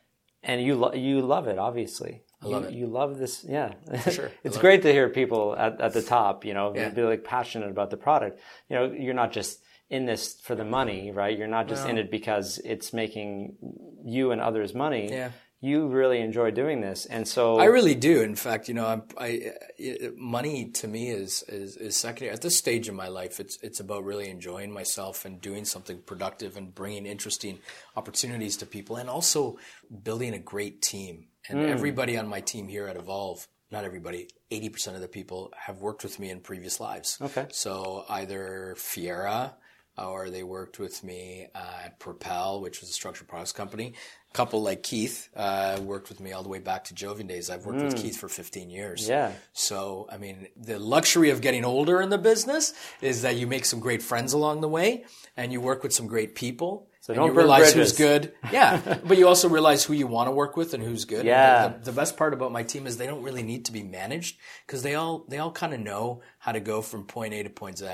and you lo- you love it, obviously. I love you, it. You love this, yeah. sure. It's great to hear people at, at the top, you know, Yeah. be like passionate about the product. You know, you're not just in this for the money, right? You're not just in it because it's making you and others money. Yeah. You really enjoy doing this, and so I really do. In fact, you know, I'm, I, I money to me is, is is secondary. At this stage in my life, it's it's about really enjoying myself and doing something productive and bringing interesting opportunities to people, and also building a great team. And everybody on my team here at Evolve, not everybody, eighty percent of the people have worked with me in previous lives. Okay. So either Fiera or they worked with me uh, at Propel, which was a structured products company. Couple like Keith uh, worked with me all the way back to Jovian days. I've worked with Keith for 15 years. Mm. Yeah. So, I mean, the luxury of getting older in the business is that you make some great friends along the way and you work with some great people. So and don't you realize bridges. who's good. Yeah. but you also realize who you want to work with and who's good. Yeah. the- the best part about my team is they don't really need to be managed because they all they all kind of know how to go from point A to point Z.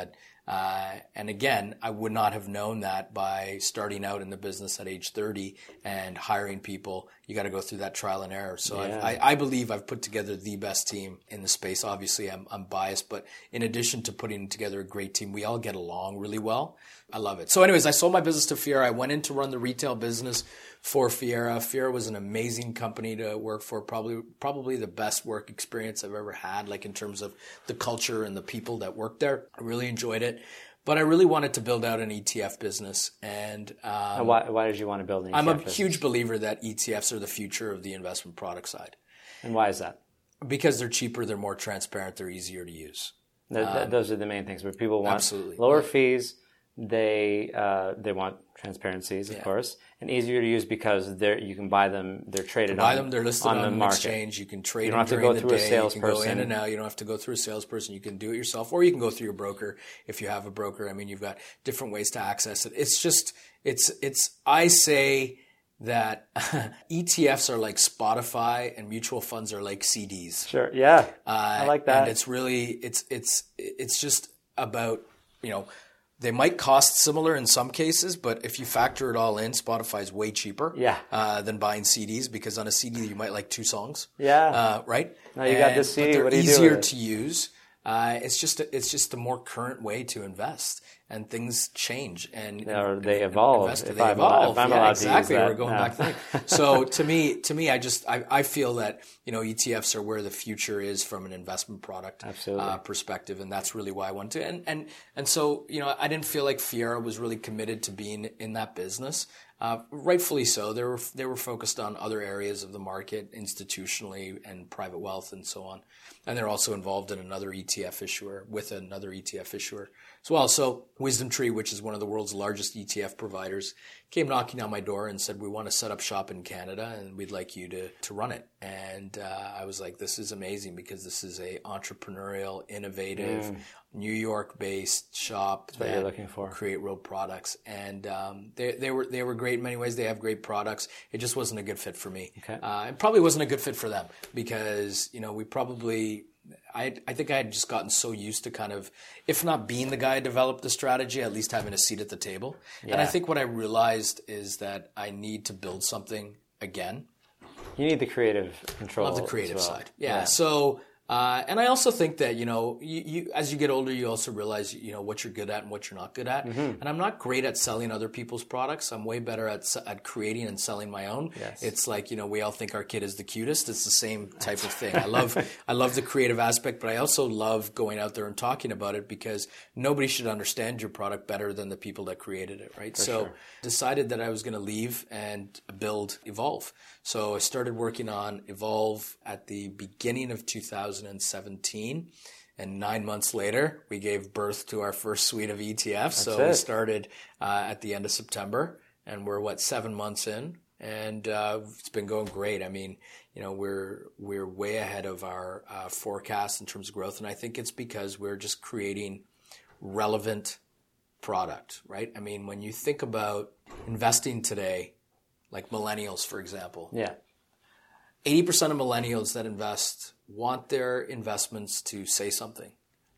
Uh, and again, I would not have known that by starting out in the business at age 30 and hiring people. You got to go through that trial and error. So Yeah. I, I believe I've put together the best team in the space. Obviously, I'm, I'm biased, but in addition to putting together a great team, we all get along really well. I love it. So, anyways, I sold my business to Fiera. I went in to run the retail business for Fiera. Fiera was an amazing company to work for. Probably, probably the best work experience I've ever had. Like in terms of the culture and the people that worked there. I really enjoyed it. But I really wanted to build out an ETF business, and um, why, why did you want to build an ETF I'm a business? huge believer that ETFs are the future of the investment product side And why is that? because they're cheaper, they're more transparent, they're easier to use. Th- th- those are the main things. But people want Um, absolutely. lower fees. They uh, they want transparencies, of course, and easier to use because they're you can buy them. They're traded buy on, them. They're listed on, on, the market. exchange. You can trade You them don't have to go the through a day. You can go in and out. You don't have to go through a salesperson. You can do it yourself, or you can go through your broker if you have a broker. I mean, you've got different ways to access it. It's just it's it's. I say that ETFs are like Spotify and mutual funds are like CDs. Sure. Yeah. Uh, I like that. And it's really it's it's it's just about you know they might cost similar in some cases, but if you factor it all in, Spotify's way cheaper. Yeah. Uh, than buying CDs because on a CD you might like two songs. Yeah. Uh, right. Now you got And- this CD, But they're what do you do easier it? to use. Uh, it's just a, it's just a more current way to invest, and things change and Or they evolve, invest- if they I'm allowed- evolve. if I'm yeah, allowed exactly. We're going Yeah. back to that. So to me, to me, I just I, I feel that you know ETFs are where the future is from an investment product Uh, perspective, and that's really why I wanted to. And and and so you know, I didn't feel like Fiera was really committed to being in that business. Uh, rightfully so. They were they were focused on other areas of the market, institutionally and private wealth and so on. And they're also involved in another ETF issuer with another ETF issuer as well. So WisdomTree, which is one of the world's largest ETF providers, came knocking on my door and said, "We want to set up shop in Canada, and we'd like you to to run it." And uh, I was like, "This is amazing because this is a entrepreneurial, innovative, New York based shop that you're looking for. create real products." And um, they they were they were great in many ways. They have great products. It just wasn't a good fit for me. Okay. Uh, it probably wasn't a good fit for them because you know we probably I I think I had just gotten so used to kind of if not being the guy who developed the strategy, at least having a seat at the table. And I think what I realized is that I need to build something again. You need the creative control. Of the creative well. side. Yeah. So, uh, and I also think that you know, you, you as you get older, you also realize you know what you're good at and what you're not good at. Mm-hmm. And I'm not great at selling other people's products. I'm way better at at creating and selling my own. Yes. It's like you know, we all think our kid is the cutest. It's the same type of thing. I love I love the creative aspect, but I also love going out there and talking about it because nobody should understand your product better than the people that created it, right? so decided that I was going to leave and build Evolve. So I started working on Evolve at the beginning of 2017. And nine months later, we gave birth to our first suite of ETFs. so we started uh, at the end of September, and we're what seven months in, and uh, it's been going great. I mean, you know, we're we're way ahead of our uh, forecast in terms of growth, and I think it's because we're just creating relevant product, right? I mean, when you think about investing today, like millennials, for example, Yeah. 80% of millennials that invest want their investments to say something,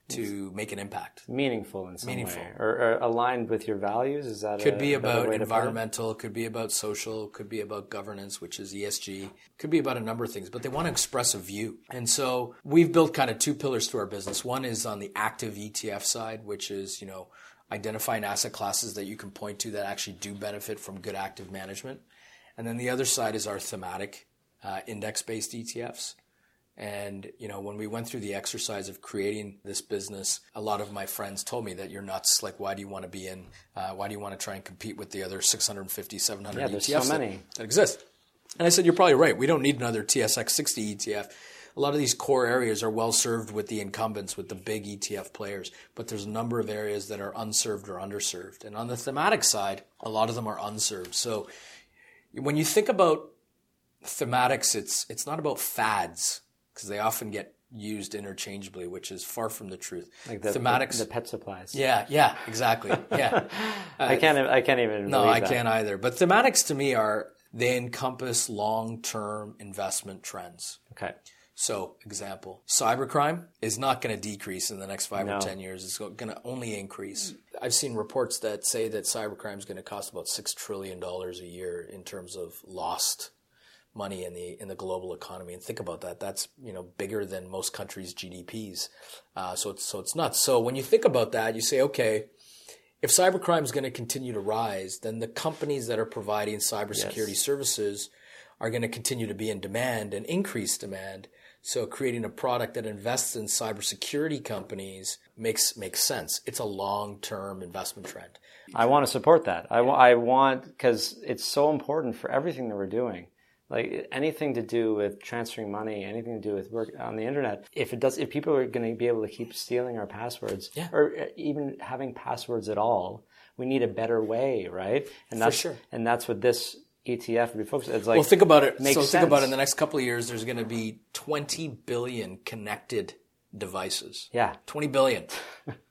to make an impact. Meaningful in some Meaningful. way, or, or aligned with your values. Is that Could a, be about environmental, could be about social, could be about governance, which is ESG, could be about a number of things, but they want to express a view. And so we've built kind of two pillars to our business. One is on the active ETF side, which is, you know, identifying asset classes that you can point to that actually do benefit from good active management. And then the other side is our thematic uh, index-based ETFs. And you know, when we went through the exercise of creating this business, a lot of my friends told me that you're nuts. Like, why do you want to be in? Uh, why do you want to try and compete with the other 650, 700 Yeah, ETFs so that- that exist? And I said, you're probably right. We don't need another TSX 60 ETF. A lot of these core areas are well served with the incumbents, with the big ETF players, but there's a number of areas that are unserved or underserved. And on the thematic side, a lot of them are unserved. So when you think about thematics, it's it's not about fads because they often get used interchangeably, which is far from the truth. Like the, thematics, the, the pet supplies. yeah, yeah, exactly, yeah. I uh, can't. I can't even. No, I that. can't either. But thematics to me are they encompass long-term investment trends. Okay. So, example, cybercrime is not going to decrease in the next five No. or 10 years. It's going to only increase. I've seen reports that say that cybercrime is going to cost about $6 trillion a year in terms of lost money in the in the global economy. And think about that. That's you know bigger than most countries' GDPs. Uh, so it's so it's nuts. So when you think about that, you say, okay, if cybercrime is going to continue to rise, then the companies that are providing cybersecurity Yes. services are going to continue to be in demand and increase demand. So creating a product that invests in cybersecurity companies makes makes sense. It's a long-term investment trend. I want to support that. I, I want because it's so important for everything that we're doing. Like anything to do with transferring money, anything to do with work on the internet. If it does, if people are going to be able to keep stealing our passwords, Yeah. or uh, even having passwords at all, we need a better way, right? And that's sure. and that's what this ETF would be focused. It's like Well, think about it. makes so think about it. In the next couple of years, there's going to be 20 billion connected devices. yeah, 20 billion.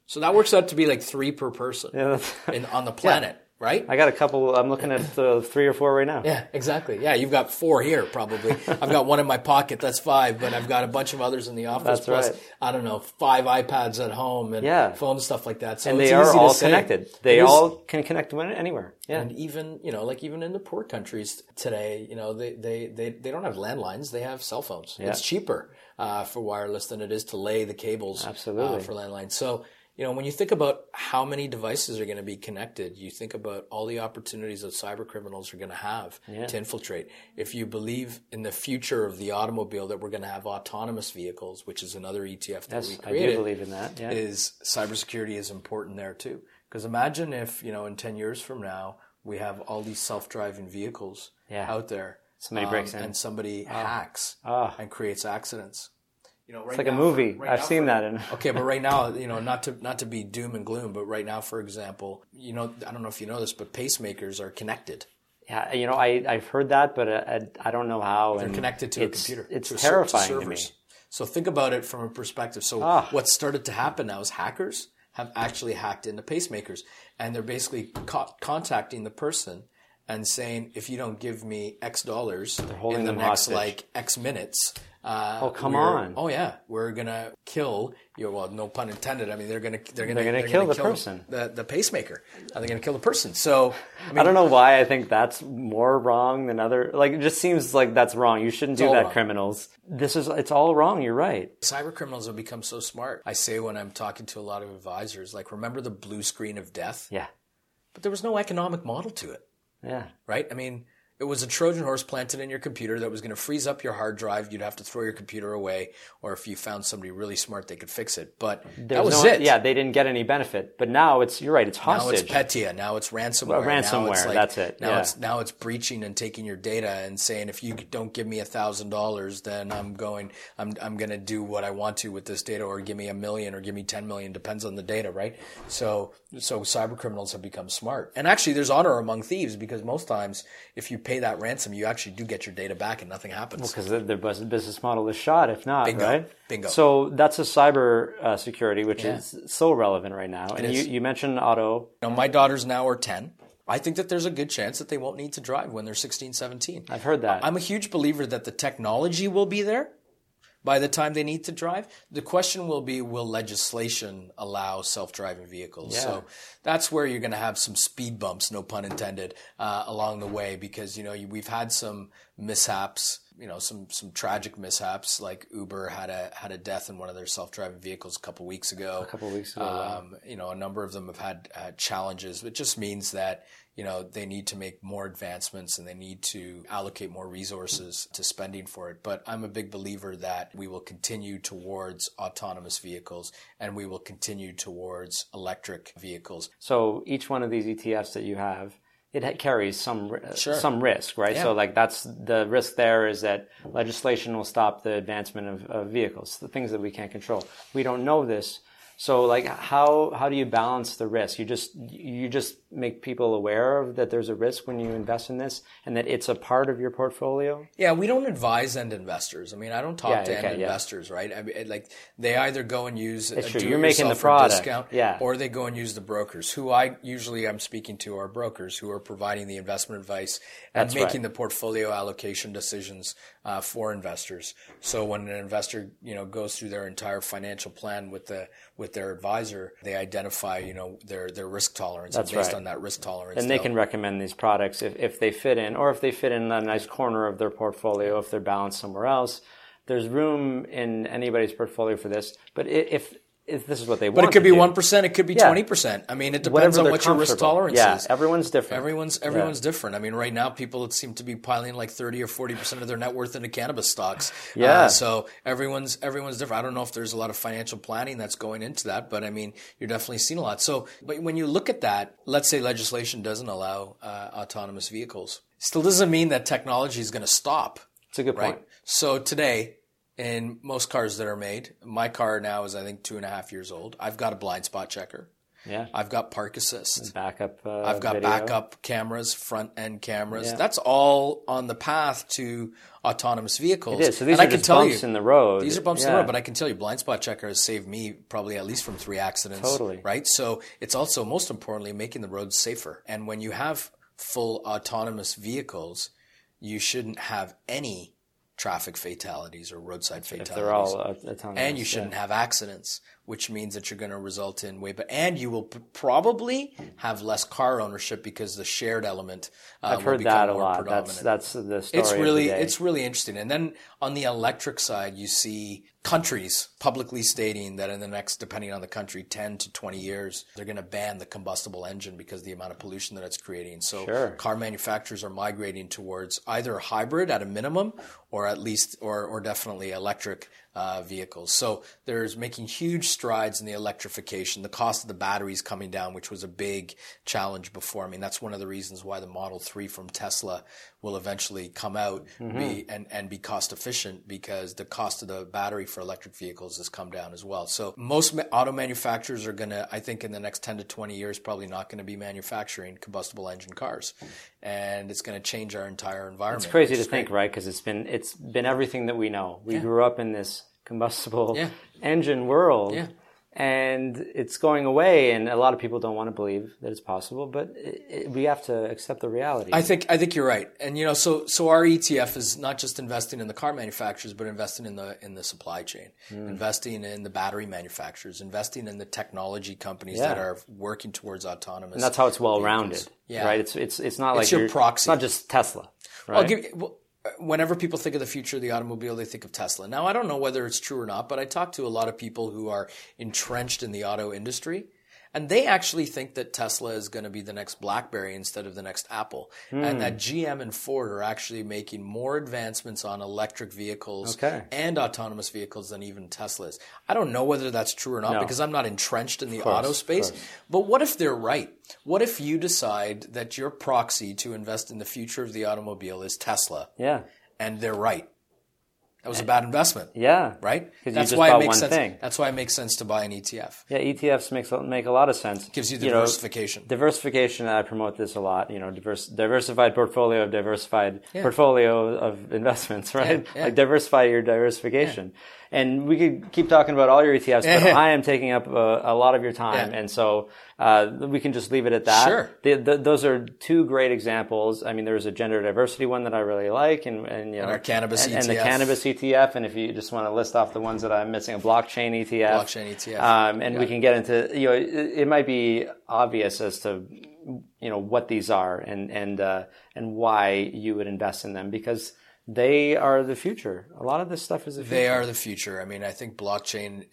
so that works out to be like three per person yeah. In, on the planet, right? I got a couple. I'm looking at uh, three or four right now. Yeah, exactly. Yeah, you've got four here probably. I've got one in my pocket. That's five, but I've got a bunch of others in the office. That's plus, right. I don't know, five iPads at home and Yeah. phone stuff like that. So and they are all connected. They is- all can connect anywhere. Yeah, And even you know, like even in the poor countries today, you know, they they they, they don't have landlines; they have cell phones. It's cheaper uh, for wireless than it is to lay the cables Absolutely. uh, for landlines. So you know, when you think about how many devices are going to be connected, you think about all the opportunities that cyber criminals are going to have to infiltrate. If you believe in the future of the automobile, that we're going to have autonomous vehicles, which is another ETF that we yes, I do believe in that. Yeah, is cybersecurity is important there too. Because imagine if you know in ten years from now we have all these self-driving vehicles Yeah. out there, Somebody breaks in. and somebody hacks Ah. and creates accidents. You know, right it's like a movie. for- right I've now seen for- that in. Okay, but right now, you know, not to not to be doom and gloom, but right now, for example, you know, I don't know if you know this, but pacemakers are connected. Yeah, you know, I I've heard that, but uh, I, I don't know how. They're and connected to it's, a computer. It's to a ser- to terrifying to, me. servers. So think about it from a perspective. So Ah. what started to happen now is hackers have actually hacked into pacemakers, and they're basically co- contacting the person and saying, if you don't give me X dollars in the next hostage. like X minutes. Uh, Oh, come on. Oh yeah, we're gonna kill you. Well, no pun intended. I mean, they're gonna they're gonna They're gonna kill the person. the the pacemaker. Are they're gonna kill the person. So I mean, I don't know why I think that's more wrong than other. Like, it just seems like that's wrong. You shouldn't do that, wrong. criminals. This is it's all wrong. You're right. Cyber criminals have become so smart. I say when I'm talking to a lot of advisors, like, remember the blue screen of death? Yeah, But there was no economic model to it, yeah. right? I mean, it was a Trojan horse planted in your computer that was going to freeze up your hard drive. You'd have to throw your computer away, or if you found somebody really smart, they could fix it. But that was no- it. Yeah, they didn't get any benefit. But now it's you're right. It's Now hostage. it's Petya. Now it's ransomware. Well, Now it's ransomware, that's it, Now yeah. it's now it's breaching and taking your data and saying if you don't give me a thousand dollars, then I'm going. I'm I'm going to do what I want to with this data, or give me a million, or give me ten million. Depends on the data, right? So so cyber criminals have become smart. And actually, there's honor among thieves because most times, if you pay that ransom, you actually do get your data back and nothing happens. Well, because their business model is shot. If not, Bingo. right? Bingo. So that's a cyber uh, security, which Yeah. is so relevant right now. and you, you mentioned auto. Now, my daughters now are 10. I think that there's a good chance that they won't need to drive when they're 16, 17. I've heard that. I'm a huge believer that the technology will be there by the time they need to drive. The question will be will legislation allow self driving vehicles? So that's where you're going to have some speed bumps, no pun intended, uh, along the way because, you know, we've had some mishaps. You know, some some tragic mishaps, like Uber had a had a death in one of their self driving vehicles a couple weeks ago. a couple of weeks ago. wow. Um, you know, a number of them have had uh, challenges. It just means that you know they need to make more advancements and they need to allocate more resources to spending for it. But I'm a big believer that we will continue towards autonomous vehicles and we will continue towards electric vehicles. So each one of these ETFs that you have, it carries some uh, Sure. some risk, right? Yeah. So like that's the risk there is that legislation will stop the advancement of, of vehicles, the things that we can't control. We don't know this. So like how how do you balance the risk? You just you just make people aware of that there's a risk when you invest in this and that it's a part of your portfolio. Yeah, we don't advise end investors. I mean, I don't talk Yeah, to okay, end yeah. investors, right? I mean, like they either go and use a true. You're making the product. discount, Yeah. or they go and use the brokers, who I usually I'm speaking to are brokers who are providing the investment advice and That's making right. the portfolio allocation decisions uh, for investors. So when an investor you know goes through their entire financial plan with the with their advisor, they identify you know their their risk tolerance, That's and based right. on that risk tolerance, And they can recommend these products if, if they fit in, or if they fit in a nice corner of their portfolio, if they're balanced somewhere else. There's room in anybody's portfolio for this. But if, if this is what they But want, But it could be one percent. It could be Yeah. twenty percent. I mean, it depends whatever on what your risk tolerance yeah, is. everyone's different. Everyone's everyone's different. I mean, right now people seem to be piling like thirty or forty percent of their net worth into cannabis stocks. Yeah. Uh, so everyone's everyone's different. I don't know if there's a lot of financial planning that's going into that, but I mean, you're definitely seeing a lot. So, but when you look at that, let's say legislation doesn't allow uh, autonomous vehicles, still doesn't mean that technology is going to stop. It's a good Right. point. So today, in most cars that are made, my car now is I think two and a half years old. I've got a blind spot checker. Yeah. I've got park assist. Backup. Uh, I've got video. backup cameras, front end cameras. Yeah. That's all on the path to autonomous vehicles. It is. So these and are I can tell bumps you, in the road. These are bumps in the road, but I can tell you, blind spot checker has saved me probably at least from three accidents. Totally. Right. So it's also most importantly making the roads safer. And when you have full autonomous vehicles, you shouldn't have any traffic fatalities or roadside if fatalities. they're all autonomous. and you shouldn't have accidents, which means that you're going to result in way, but and you will p- probably have less car ownership because the shared element. Uh, I've will heard become that a lot. That's that's the story. it's really it's really interesting. And then on the electric side, you see countries publicly stating that in the next, depending on the country, ten to twenty years, they're going to ban the combustible engine because of the amount of pollution that it's creating. So Sure. car manufacturers are migrating towards either hybrid at a minimum, or at least, or or definitely electric. Uh, vehicles. So there's making huge strides in the electrification. The cost of the batteries coming down, which was a big challenge before. I mean, that's one of the reasons why the Model 3 from Tesla will eventually come out be, mm-hmm. and, and be cost efficient because the cost of the battery for electric vehicles has come down as well. So most ma- auto manufacturers are going to, I think in the next 10 to 20 years, probably not going to be manufacturing combustible engine cars. And it's going to change our entire environment. It's crazy to is think, right? Because it's been it's been everything that we know. We grew up in this combustible Yeah. engine world, Yeah. and it's going away. And a lot of people don't want to believe that it's possible, but it, it, we have to accept the reality. I think I think you're right, and you know, so so our ETF is not just investing in the car manufacturers, but investing in the in the supply chain, Hmm. investing in the battery manufacturers, investing in the technology companies Yeah. that are working towards autonomous. and that's how it's well rounded. Yeah. right? It's it's it's not like your you're- proxy. It's not just Tesla, right? Well, whenever people think of the future of the automobile, they think of Tesla. Now, I don't know whether it's true or not, but I talk to a lot of people who are entrenched in the auto industry. And they actually think that Tesla is going to be the next BlackBerry instead of the next Apple, and that GM and Ford are actually making more advancements on electric vehicles Okay. and autonomous vehicles than even Tesla is. I don't know whether that's true or not No. because I'm not entrenched in the course, auto space. But what if they're right? What if you decide that your proxy to invest in the future of the automobile is Tesla? yeah, and they're right. That was a bad investment, yeah, right? you That's why it makes sense. thing. That's why it makes sense to buy an ETF. Yeah, ETFs makes make a lot of sense. Gives you know, diversification. diversification. I promote this a lot. You know, diverse, diversified portfolio of diversified portfolio of investments. Right, Yeah, yeah. like diversify your diversification. And we could keep talking about all your ETFs, but I am taking up a, a lot of your time, Yeah. and so uh, we can just leave it at that. Sure. The, the, those are two great examples. I mean, there's a gender diversity one that I really like, and and you know, our cannabis and, and the cannabis ETF. And if you just want to list off the ones that I'm missing, a blockchain ETF, Blockchain ETF. um, and we can get into you know it, it might be obvious as to you know what these are and and uh, and why you would invest in them because they are the future. A lot of this stuff is the future. They are the future. I mean, I think blockchain.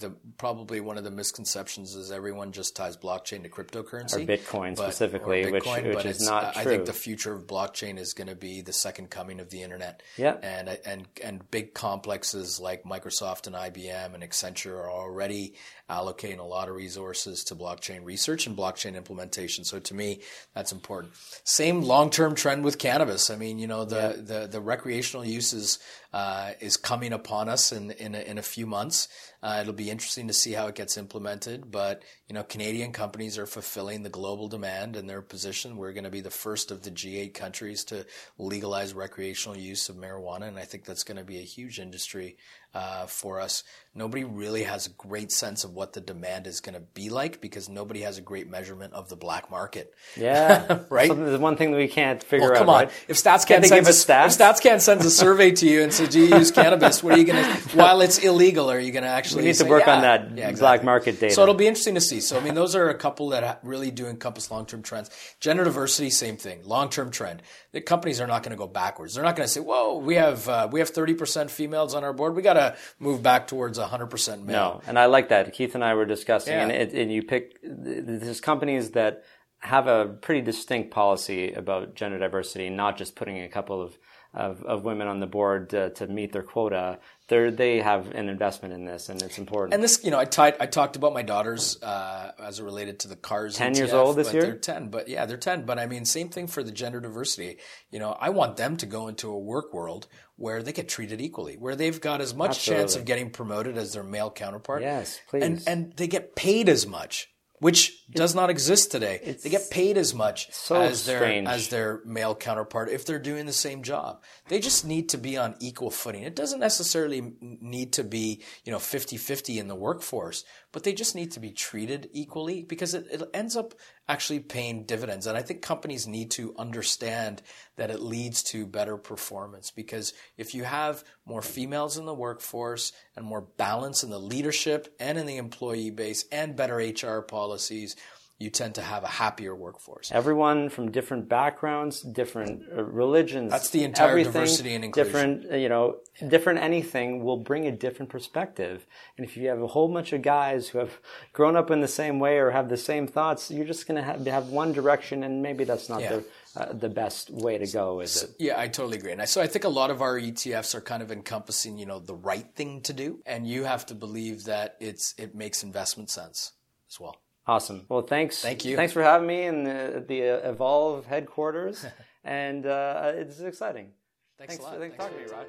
The probably one of the misconceptions is everyone just ties blockchain to cryptocurrency Or Bitcoin but- specifically, or which- Bitcoin, which but is not I true. think the future of blockchain is going to be the second coming of the internet. Yeah. and and and big complexes like Microsoft and IBM and Accenture are already allocating a lot of resources to blockchain research and blockchain implementation. So to me, that's important. Same long term trend with cannabis. I mean, you know, the the, the recreational uses uh, is coming upon us in in a, in a few months. Uh, it'll be interesting to see how it gets implemented, but you know, Canadian companies are fulfilling the global demand in their position. We're going to be the first of the G8 countries to legalize recreational use of marijuana, and I think that's going to be a huge industry uh, for us nobody really has a great sense of what the demand is going to be like because nobody has a great measurement of the black market. Yeah, right. So the one thing that we can't figure well, come out. Come on, right? if StatsCan give a, stats? can't send a survey to you and say, "Do you use cannabis?" What are you going to? While it's illegal, are you going to actually? We need say, to work yeah, on that yeah, exactly. black market data. So it'll be interesting to see. So I mean, those are a couple that really do encompass long-term trends. Gender diversity, same thing. Long-term trend. The companies are not going to go backwards. They're not going to say, "Whoa, we have uh, we have thirty percent females on our board. We got to move back towards a 100% male. No, and I like that. Keith and I were discussing, yeah. and, it, and you pick there's companies that have a pretty distinct policy about gender diversity, not just putting a couple of of, of women on the board uh, to meet their quota. They they have an investment in this, and it's important. And this, you know, I, tied, I talked about my daughters uh, as it related to the cars. 10 years ETF, old this but year? They're ten, but yeah, they're ten. But I mean, same thing for the gender diversity. You know, I want them to go into a work world where they get treated equally, where they've got as much chance of getting promoted as their male counterpart. Yes, please. And and they get paid as much. Which does not exist today. they get paid as much so as their strange. as their male counterpart if they're doing the same job. They just need to be on equal footing. It doesn't necessarily need to be, you know, 50-50 in the workforce, but they just need to be treated equally because it, it ends up actually paying dividends. And I think companies need to understand that it leads to better performance because if you have more females in the workforce and more balance in the leadership and in the employee base and better HR policies, you tend to have a happier workforce. Everyone from different backgrounds, different uh, religions. That's the entire diversity and inclusion. Different, uh, you know, different anything will bring a different perspective. And if you have a whole bunch of guys who have grown up in the same way or have the same thoughts, you're just going to have, have one direction, and maybe that's not Yeah. the uh, the best way to go, is it? Yeah, I totally agree. And I, so I think a lot of our ETFs are kind of encompassing, you know, the right thing to do, and you have to believe that it's it makes investment sense as well. Awesome. Well, thanks. Thank you. Thanks for having me in the, the uh, Evolve headquarters, and uh, it's exciting. Thanks, Thanks, a lot. thanks for talking to me, Raj.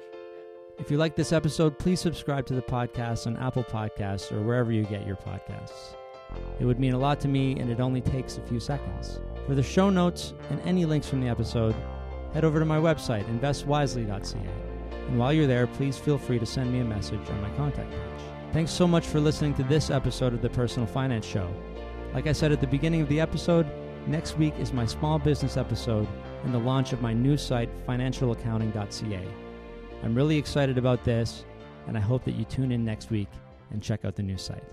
If you like this episode, please subscribe to the podcast on Apple Podcasts or wherever you get your podcasts. It would mean a lot to me, and it only takes a few seconds. For the show notes and any links from the episode, head over to my website, investwisely.ca. And while you're there, please feel free to send me a message on my contact page. Thanks so much for listening to this episode of the Personal Finance Show. Like I said at the beginning of the episode, next week is my small business episode and the launch of my new site, financialaccounting.ca. I'm really excited about this, and I hope that you tune in next week and check out the new site.